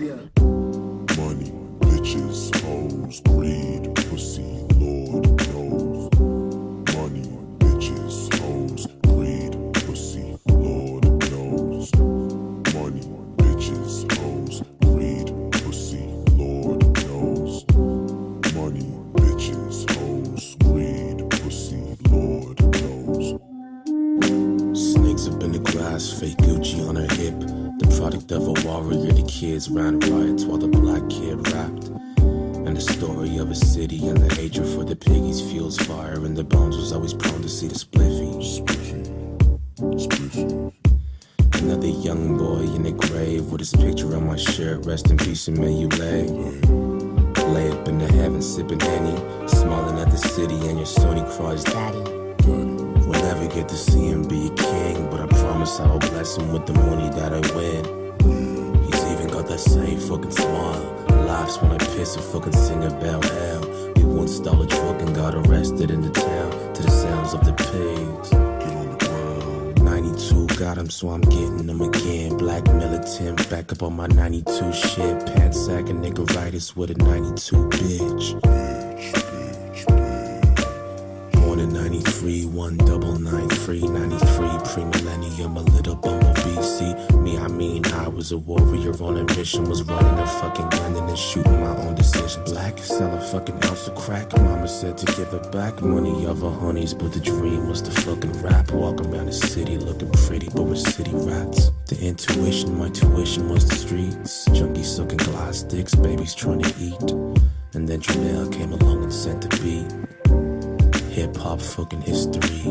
Yeah. Money, bitches, hoes, greed, pussy, kids ran riots while the black kid rapped. And the story of a city and the hatred for the piggies fuels fire. And the bones was always prone to see the spliffy. Another young boy in the grave with his picture on my shirt. Rest in peace, and may you lay. Lay up in the heavens, sipping Henny. Smiling at the city, and your Sony cries, Daddy. We'll never get to see him be a king, but I promise I will bless him with the money that I win. Fucking smile. Laughs when I piss and fucking sing about hell. We once stole a truck and got arrested in the town to the sounds of the pigs. Get on the ground. 92 got him, so I'm getting them again. Black militant, back up on my 92 shit. Pants nigga niggeritis with a 92 bitch. Bitch, bitch, bitch. Born in 93, one double nine three, 93, pre-millennium, a little bumblebee. See, me, I mean, I was a warrior on a mission, was running a fucking gun and then shooting my own decisions. Black, sell a fucking ounce of crack. Mama said to give it back, money of her honeys, but the dream was to fucking rap. Walk around the city looking pretty, but we're city rats. The intuition, my tuition was the streets. Junkies sucking glass sticks, babies trying to eat. And then Janelle came along and sent the beat. Hip hop fucking history.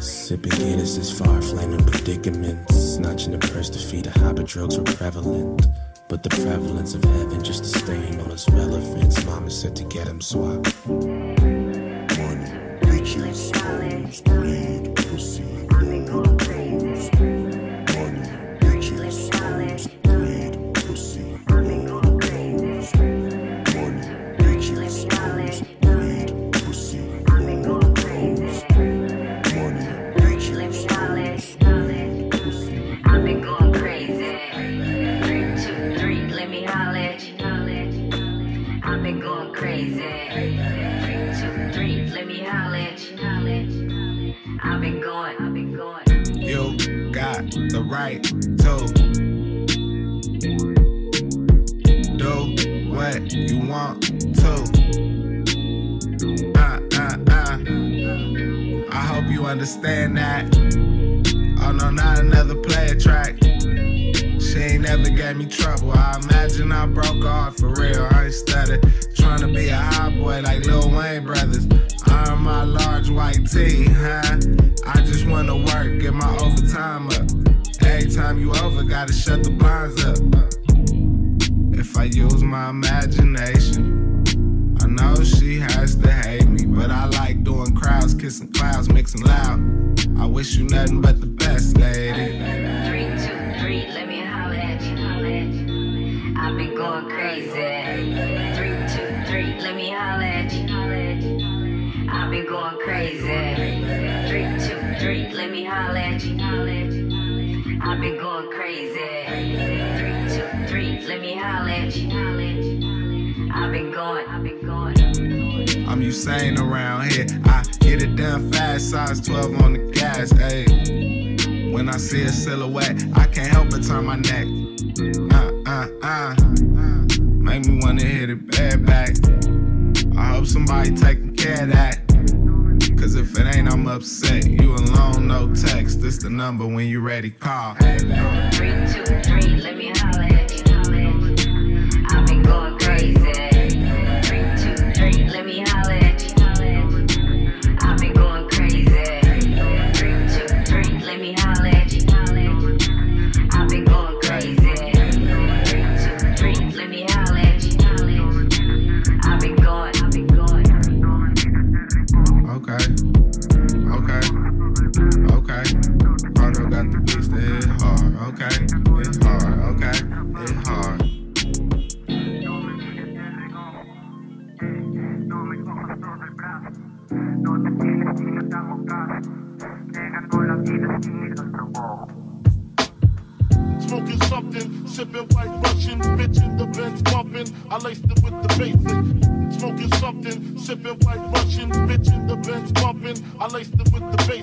Sipping Guinness fire flaming predicaments. Snatching the purse to feed a habit drugs were prevalent. But the prevalence of heaven just a stain on its relevance. Mama said to get him swap. Money, bitches, hoes, greed, You got the right to do what you want to. Uh, uh, uh. I hope you understand that. Oh no, not another player track. She ain't never gave me trouble. I imagine I broke heart for real. I ain't studied. Trying to be a hot boy like Lil Wayne brothers. I'm my large white tee, huh? I just wanna work, get my overtime up. Every time you over, gotta shut the blinds up. If I use my imagination, I know she has to hate me, but I like doing crowds, kissing clouds, mixing loud. I wish you nothing but the best, lady. I've been going crazy. Three, two, three, let me holler at you. I've been going crazy. Three, two, three, let me holler at you. I've been going crazy. Three, two, three, let me holler at you. I've been going, I've been going. I'm Usain around here. I get it done fast, size 12 on the gas, ayy. When I see a silhouette, I can't help but turn my neck. Uh, uh, uh. Make me wanna hit it bad back. I hope somebody taking care of that. Cause if it ain't, I'm upset. You alone, no text. This the number when you ready, call. Three, two, three, let me holler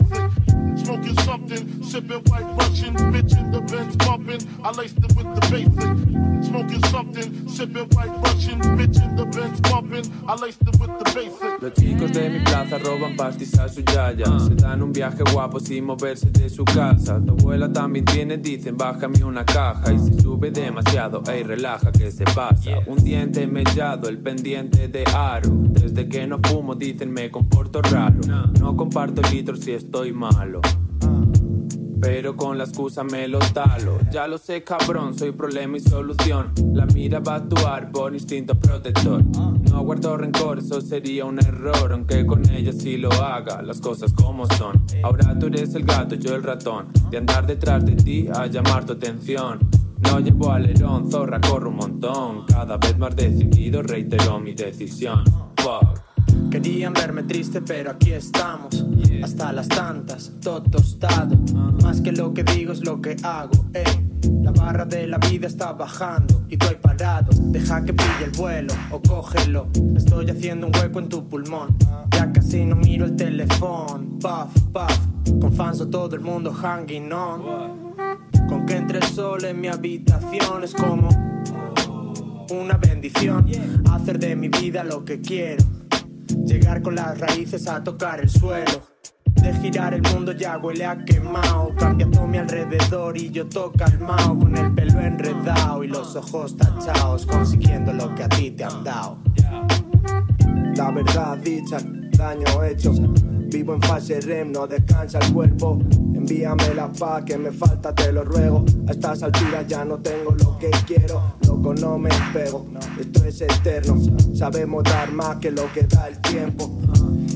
Thank you. Smoking something, sipping white Russian, bitch in the Benz bumping. I laced it with the basic. Smoking something, sipping white Russian, bitch in the Benz bumping. I laced it with the basic. Los chicos de mi plaza roban pastis a su yaya. Se dan un viaje guapo sin moverse de su casa. Tu abuela también tiene, dicen, bájame una caja. Y si sube demasiado, ey, relaja que se pasa. Un diente mellado, el pendiente de aro. Desde que no fumo, dicen, me comporto raro. No comparto litros si estoy malo. Pero con la excusa me lo talo. Ya lo sé, cabrón, soy problema y solución. La mira va a actuar por instinto protector. No guardo rencor, eso sería un error. Aunque con ella sí lo haga, las cosas como son. Ahora tú eres el gato, yo el ratón. De andar detrás de ti a llamar tu atención. No llevo alerón, zorra, corro un montón. Cada vez más decidido, reitero mi decisión. Fuck. Querían verme triste, pero aquí estamos. Hasta las tantas, todo tostado. Más que lo que digo es lo que hago. ey. La barra de la vida está bajando y tú ahí parado. Deja que pille el vuelo o cógelo. Estoy haciendo un hueco en tu pulmón. Ya casi no miro el teléfono. Puff, puff. Con todo el mundo hanging on. Con que entre el sol en mi habitación es como una bendición. Hacer de mi vida lo que quiero. Llegar con las raíces a tocar el suelo. De girar el mundo ya huele a quemado. Cambiando mi alrededor y yo toco calmao. Con el pelo enredado y los ojos tachados. Consiguiendo lo que a ti te han dado. La verdad dicha, daño hecho. Vivo en fase REM, no descansa el cuerpo. Envíame la paz que me falta, te lo ruego. A estas alturas ya no tengo lo que quiero. Loco, no me pego. Esto es eterno. Sabemos dar más que lo que da el tiempo.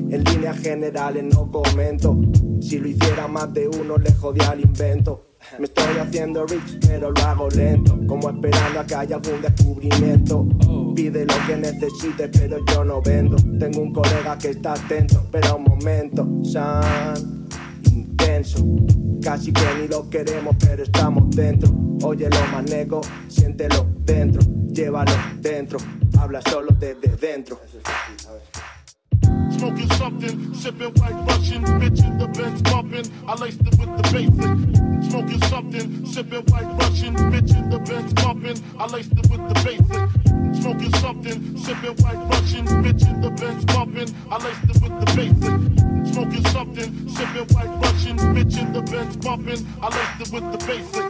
En líneas generales no comento. Si lo hiciera más de uno, le jodía al invento. Me estoy haciendo rich, pero lo hago lento. Como esperando a que haya algún descubrimiento. Pide lo que necesites, pero yo no vendo. Tengo un colega que está atento, pero un momento. San intenso. Casi que ni lo queremos, pero estamos dentro. Óyelo, manego, siéntelo dentro. Llévalo dentro. Habla solo desde dentro. Smoking something, sipping white Russian, bitch in the Benz bumping. I laced it with the basic. Smoking something, sipping white Russian, bitch in the Benz bumping. I laced it with the basic. Smoking something, sipping white Russian, bitch in the Benz bumping. I laced it with the basic. Smoking something, sipping white Russian, bitch in the Benz bumping. I laced it with the basic.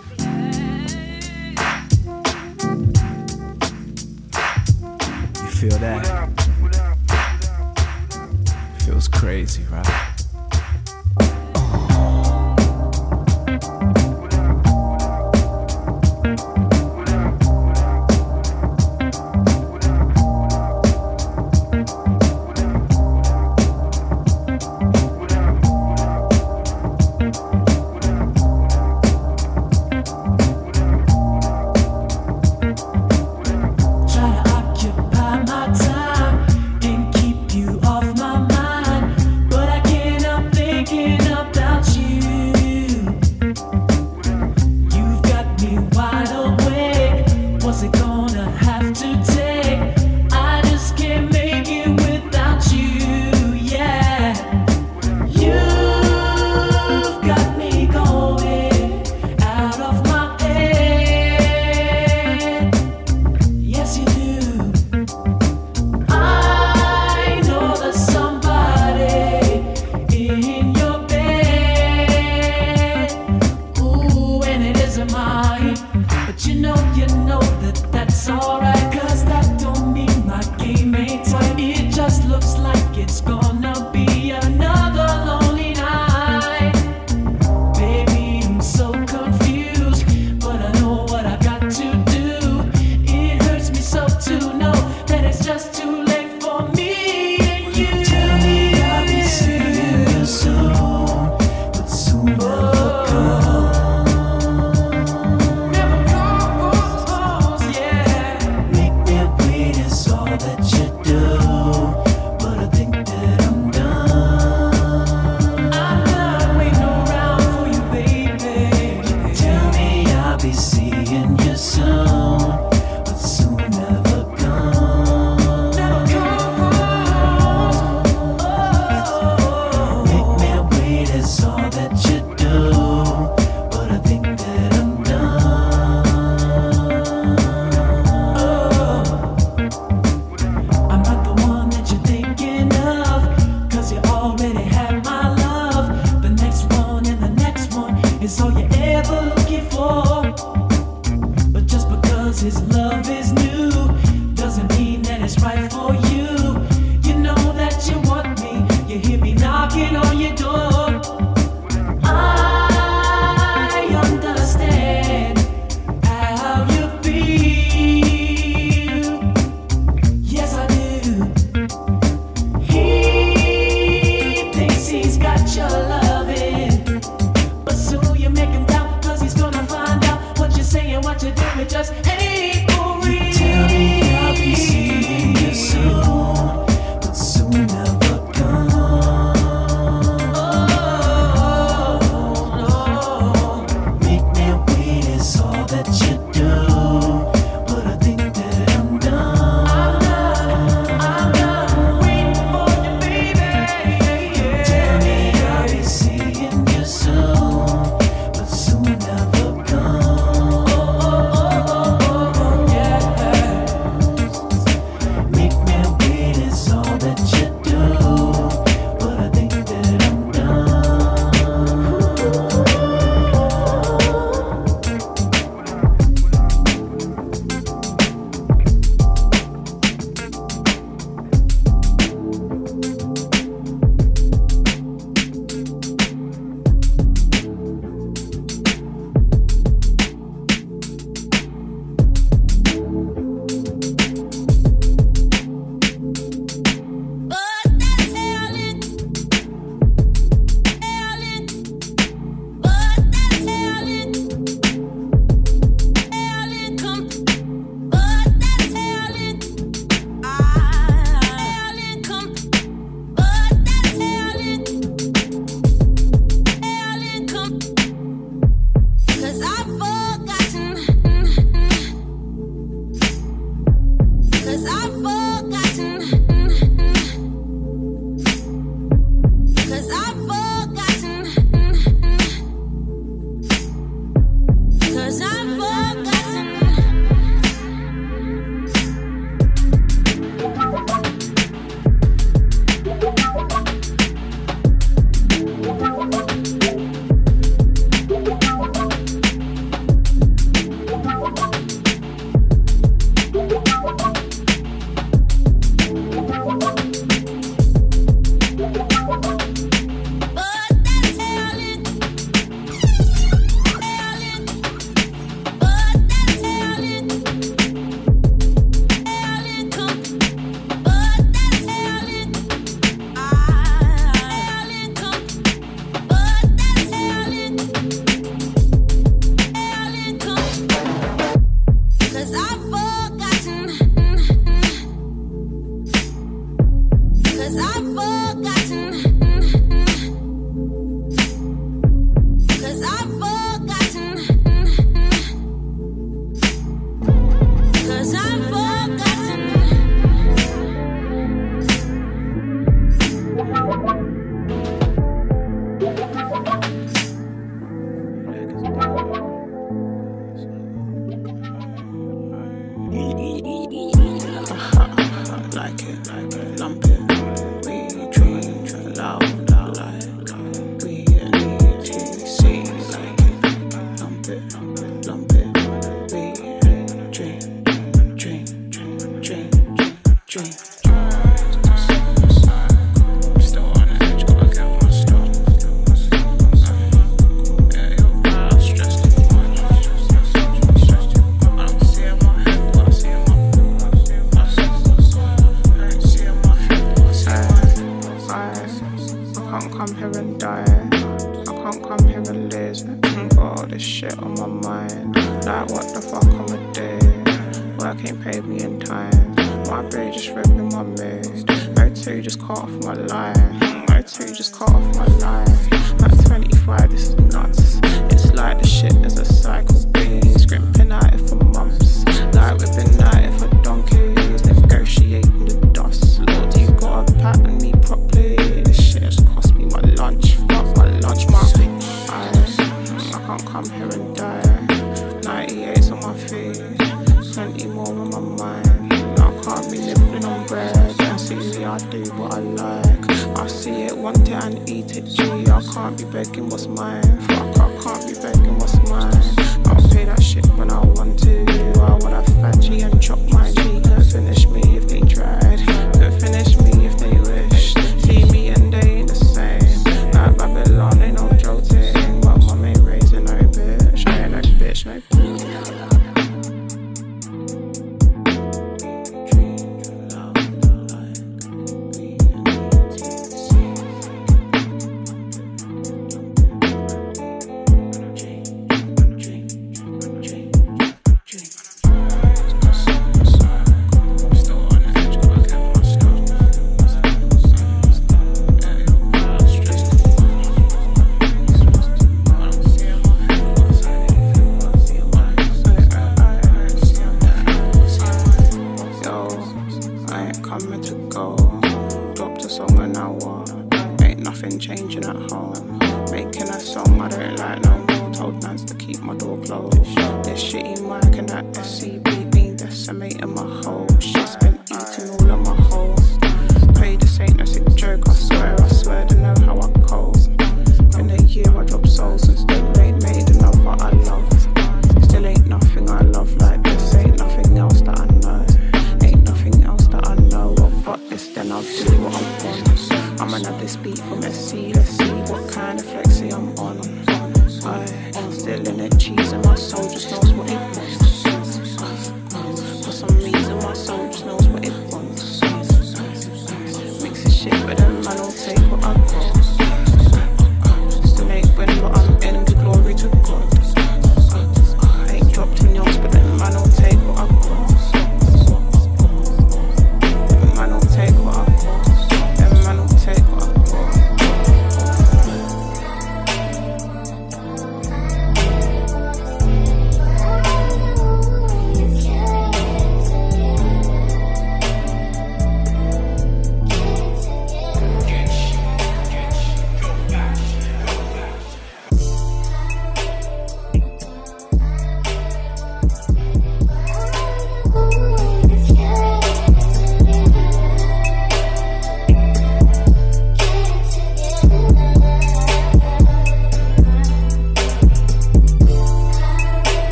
You feel that? Crazy, right?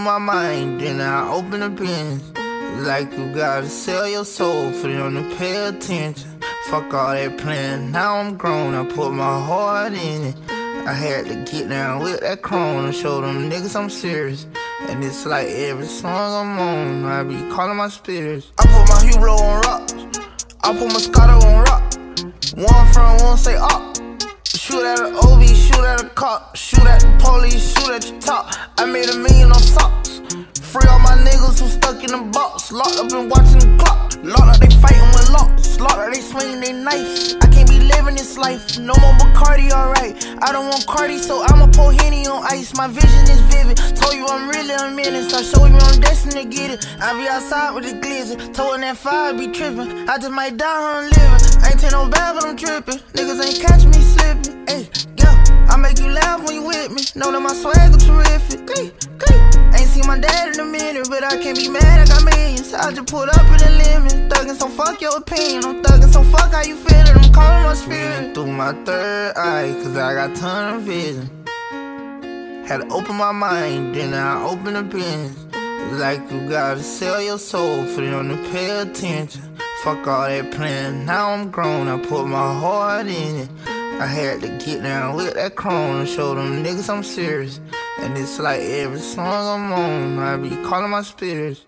Open my mind, then I open the bins. Like you gotta sell your soul for them to pay attention. Fuck all that plan, now I'm grown, I put my heart in it. I had to get down with that chrome and show them niggas I'm serious. And it's like every song I'm on, I be calling my spirits. I put my hero on rock, I put my Moscato on rock. One front, one say up. Shoot at an OB, shoot at a cop, shoot at the police, shoot at your top. I made a million on socks. Free all my niggas who stuck in the box, locked up and watching the clock. Locked up, they fighting with locks. Locked up, they swinging their knife. I can't be living this life. No more Bacardi, alright. I don't want Cardi, so I'ma pour Henny on ice. My vision is vivid. Told you I'm really a menace. I showed you I'm destined to get it. I be outside with the glizzy. Told that fire be tripping. I just might die on living. I ain't take no bad, but I'm tripping. Niggas ain't catch me slipping. Hey, yeah. I make you laugh when you with me. Know that my swag is terrific. Glee, glee. Ain't seen my dad in a minute, but I can't be mad, I got millions. I just pulled up in the limit. Thuggin', so fuck your opinion. I'm thuggin', so fuck how you feelin'. I'm calling my spirit through my third eye, cause I got ton of vision. Had to open my mind, then I opened the business. Like you gotta sell your soul for them to pay attention. Fuck all that plan, now I'm grown, I put my heart in it. I had to get down with that chrome and show them niggas I'm serious. And it's like every song I'm on, I be calling my spirits.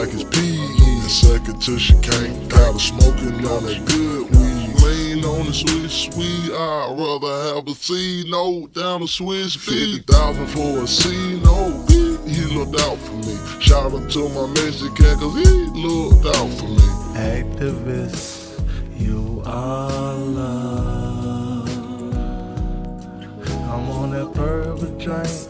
Like it's PE. Suck it till she can't. Her smoking on that good weed. Lean on the Swiss sweet. I'd rather have a C note down the beat. 50,000 for a C note. He looked out for me. Shout out to my Mexican, cause he looked out for me. Actavis, you are love. I'm on that purple drink.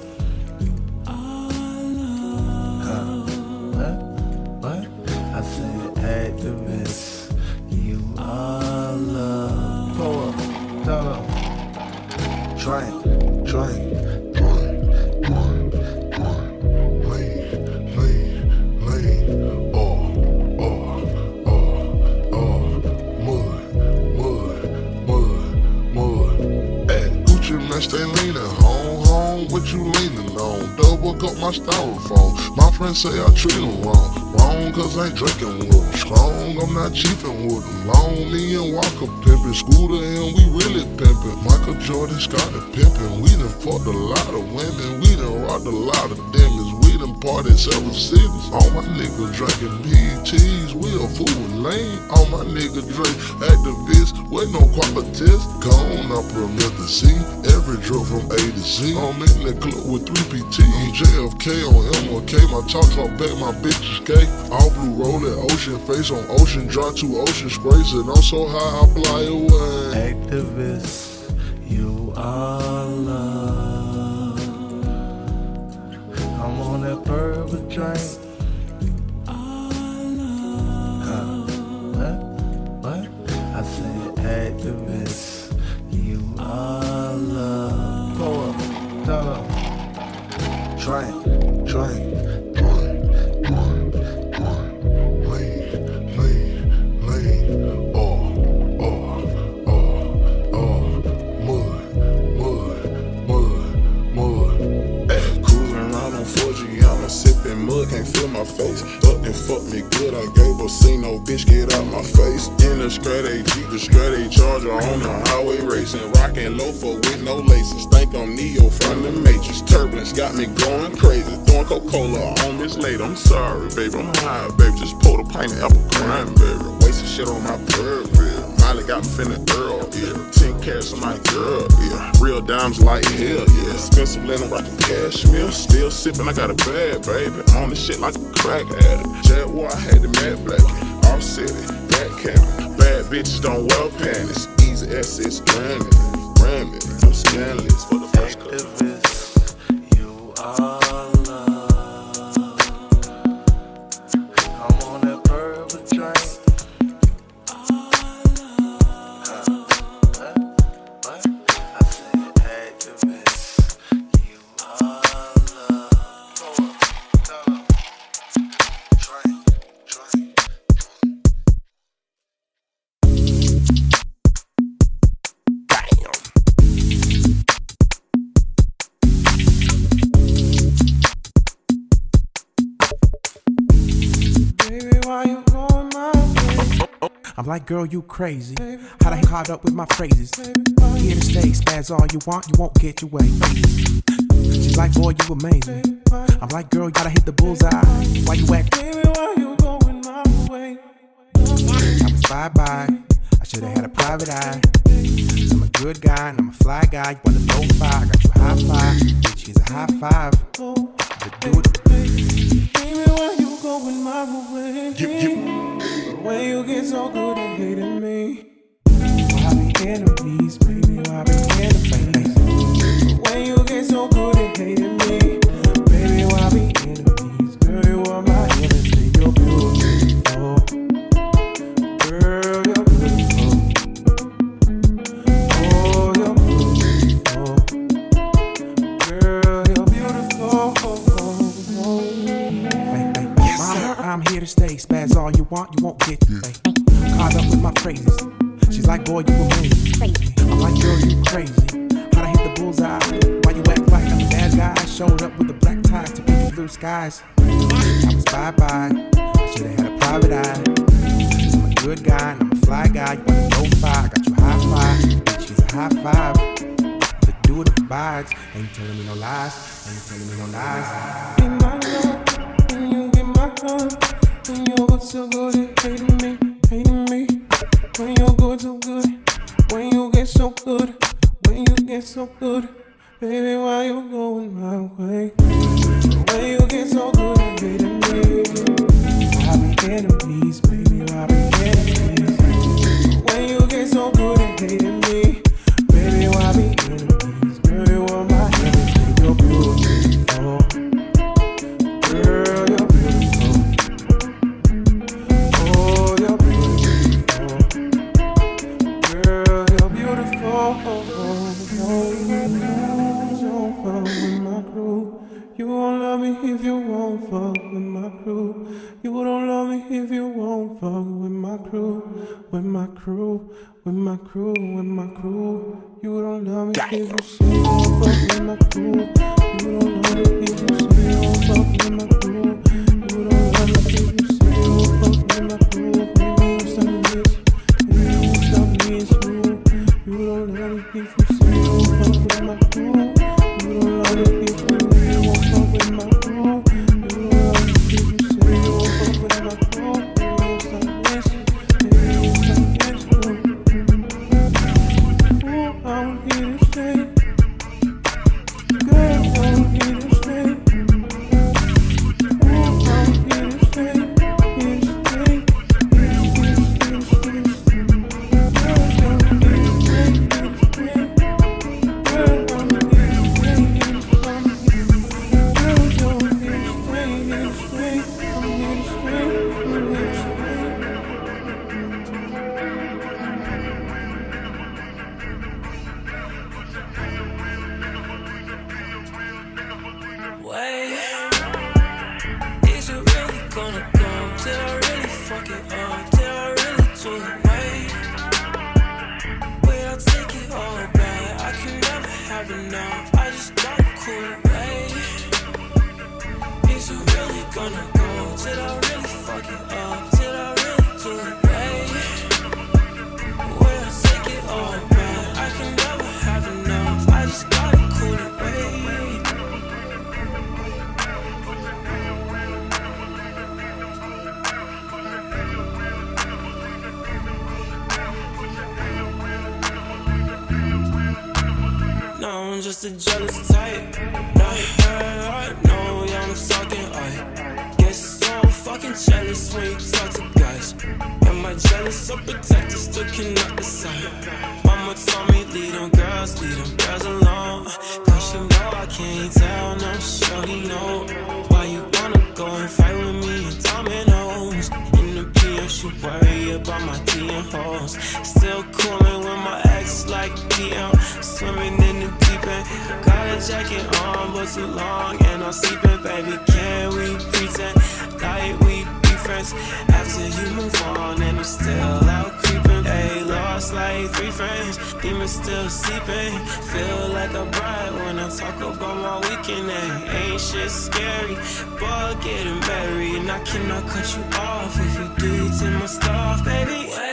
Stay leaning home, home, what you leaning on? Double cup my styrofoam. My friends say I treat them wrong. Wrong cause I ain't drinking with. Strong, I'm not cheating with. Long, me and Walker pimping. Scooter and we really pimping. Michael Jordan started pimping. We done fucked a lot of women. We done rocked a lot of demons. We done partied several cities. All my niggas drinking PTs. We a fool lane. All my niggas drink Actavis. With no qualities. Gone, I permit to see. Every drug from A to Z. I'm in the club with 3PT. I'm JFK on MLK. My talks all back, my bitches K. All blue rolling, ocean face on ocean. Dry two ocean sprays. And I'm so high, I fly away. Actavis, you are love. I'm on that purple drink. My face. Up and fuck me good, I gave her see no bitch get out my face. In the Strat AG, the Strat A Charger on the highway racing. Rockin' loafer with no laces. Think I'm Neo from the Matrix. Turbulence got me going crazy. Throwing Coca-Cola on this late. I'm sorry, baby, I'm high, baby. Just pour the pint of apple cranberry. Wasting shit on my Burberry. Molly got me finna Earl, yeah. 10 carats on my girl. Real dimes like hell, yeah. Expensive linen rockin' cashmere. Still sippin', I got a bad, baby. On this shit like a crack addict. Jaguar, I had the matte black. All city, back cabin. Bad bitches don't wear panties. Easy SS, Grammy. Grammy, I'm scandalous for the first Actavis, like, girl, you crazy. How'd I caught up with my phrases? Here to stay, spaz all you want, you won't get your way. She's like, boy, you amazing. I'm like, girl, you gotta hit the bullseye. Why you act? Baby, why you going my way? I was bye bye. I should've had a private eye. I'm a good guy and I'm a fly guy. You wanna know five? I got you high five. Here's a high five. To do it. Going my way? The way you get so good at hating me. Why be enemies, baby? Why be want, you won't get me. Caught up with my phrases. She's like, boy, you amazing. I'm like, girl, you crazy. How'd I hit the bullseye? Why you act like I'm a bad guy? I showed up with a black tie to pick the blue skies. I was bye bye. Should've had a private eye. I'm a good guy and I'm a fly guy. You wanna go far? I got you high five. She's a high five. To do it abides. Ain't telling me no lies. Ain't telling me no lies. Be my love, when you get my love. When you get so good at hating me, hating me. When you good, so good. When you get so good, when you get so good. Baby, why you going my way? My crew, with my crew. You don't love me you fuck with my crew. You don't love me jealous talk to guys. Am I jealous or protected? Still cannot decide. Mama told me leave them girls, leave them girls alone. Cause you know I can't tell, no shorty, no. Why you wanna go and fight with me in dominoes? In the PM, she worry about my DM hoes. Still coolin' with my ex like DM. Swimming in the deep end. Got a jacket on, but too long. And I'm sleeping, baby. Can we pretend like we be friends? After you move on, and I'm still out creeping. They lost like three friends. Demons still sleeping. Feel like a bride when I talk about my weekend. Ain't, ain't shit scary, but getting married. And I cannot cut you off if you do to my stuff, baby.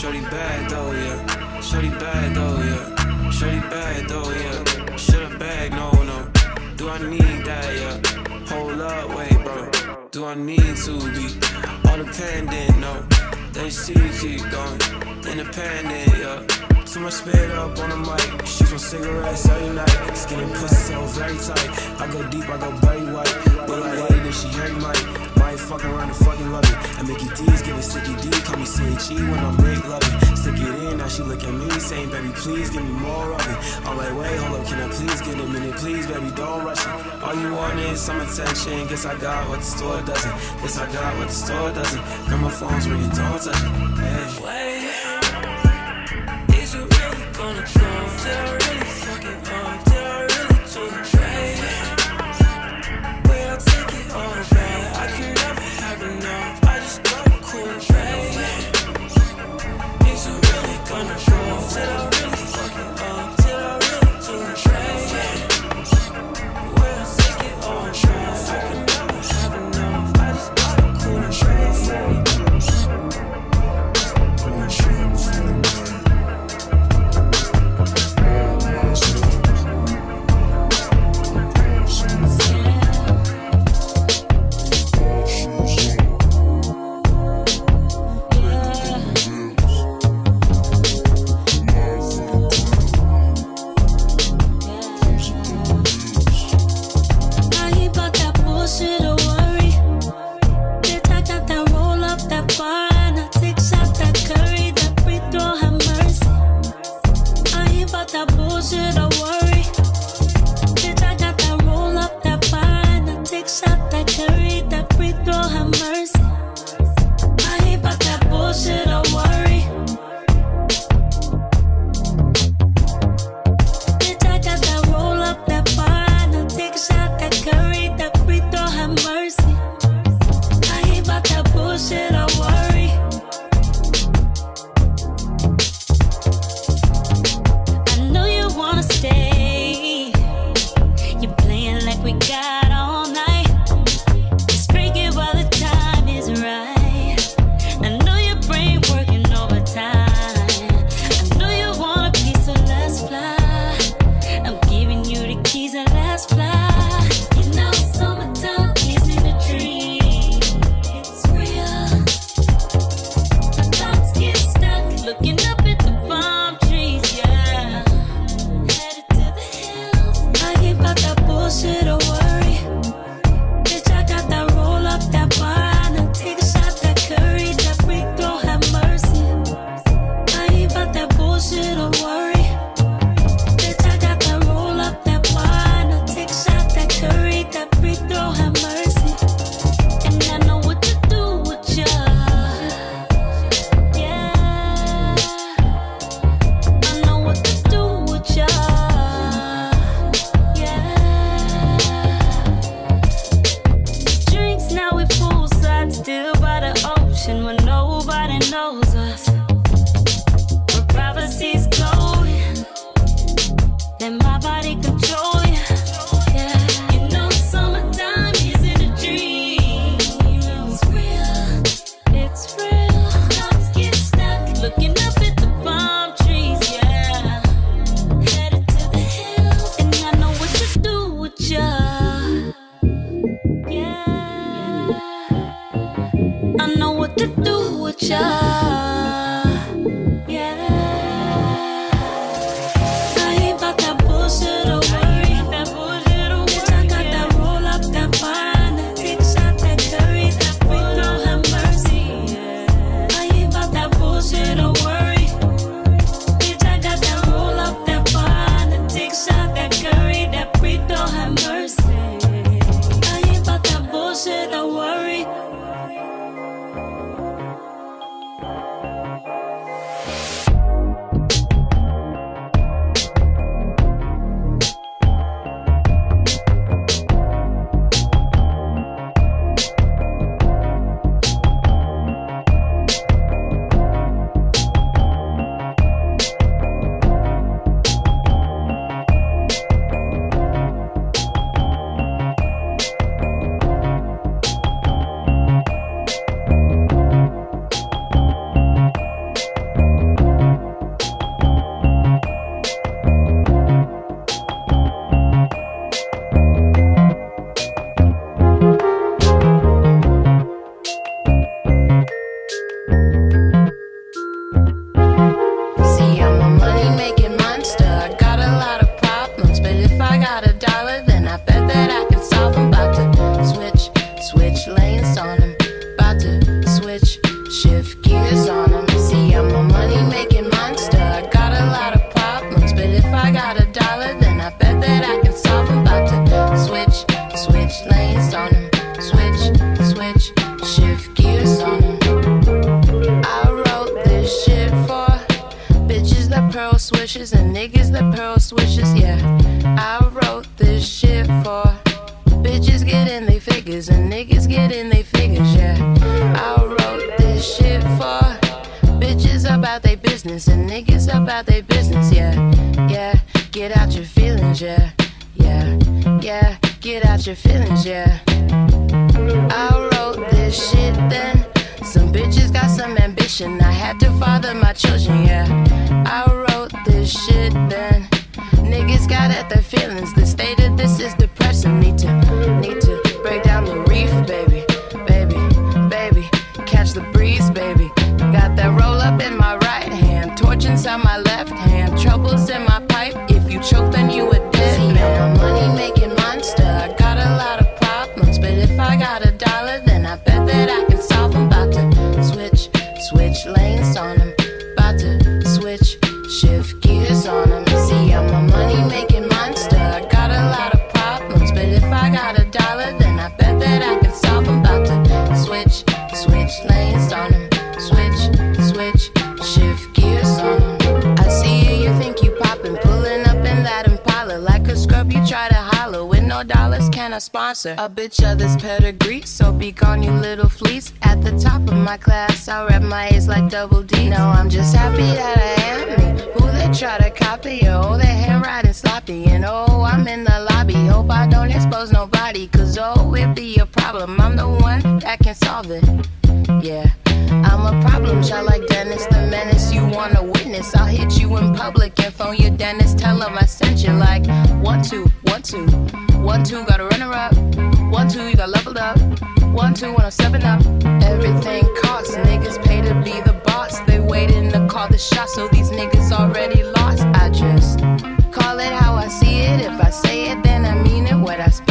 Shorty bad though, yeah. Shorty bad though, yeah. Shorty bad though, yeah. Shoulda bag, no, no. Do I need that, yeah? Hold up, wait do I need to be all dependent? No, they see you keep going independent, yeah. Too much spit up on the mic. She from cigarettes every night. Skinning pussy so very tight. I go deep, I go very white. But like, hey, if she hurt, my fuck around and fucking love it. And Mickey D's give me sticky D, call me CHE when I'm big, love it. Stick it in, now she look at me, saying, baby, please give me more of it. I'm like, wait, hold up, can I please get a minute, please, baby, don't rush it. All you want is some attention, guess I got what the store doesn't. Guess I got what the store doesn't. Got my phones where you don't touch it. Hey. Wait. Bitch of this pedigree? So be gone, you little fleas. At the top of my class, I rap my A's like double D. No, I'm just happy that I am me. Who they try to copy? Oh, they handwriting sloppy. And oh, I'm in the lobby. Hope I don't expose nobody. Cause oh, it be a problem. I'm the one that can solve it. Yeah. I'm a problem child like Dennis the Menace. You wanna witness? I'll hit you in public and phone your dentist. Tell him I sent you like one, two, one, two, one, two. Got a runner up. One, two, you got leveled up. One, two, when I'm stepping up. Everything costs. Niggas pay to be the boss. They waiting to call the shot, so these niggas already lost. I just call it how I see it. If I say it, then I mean it. What I speak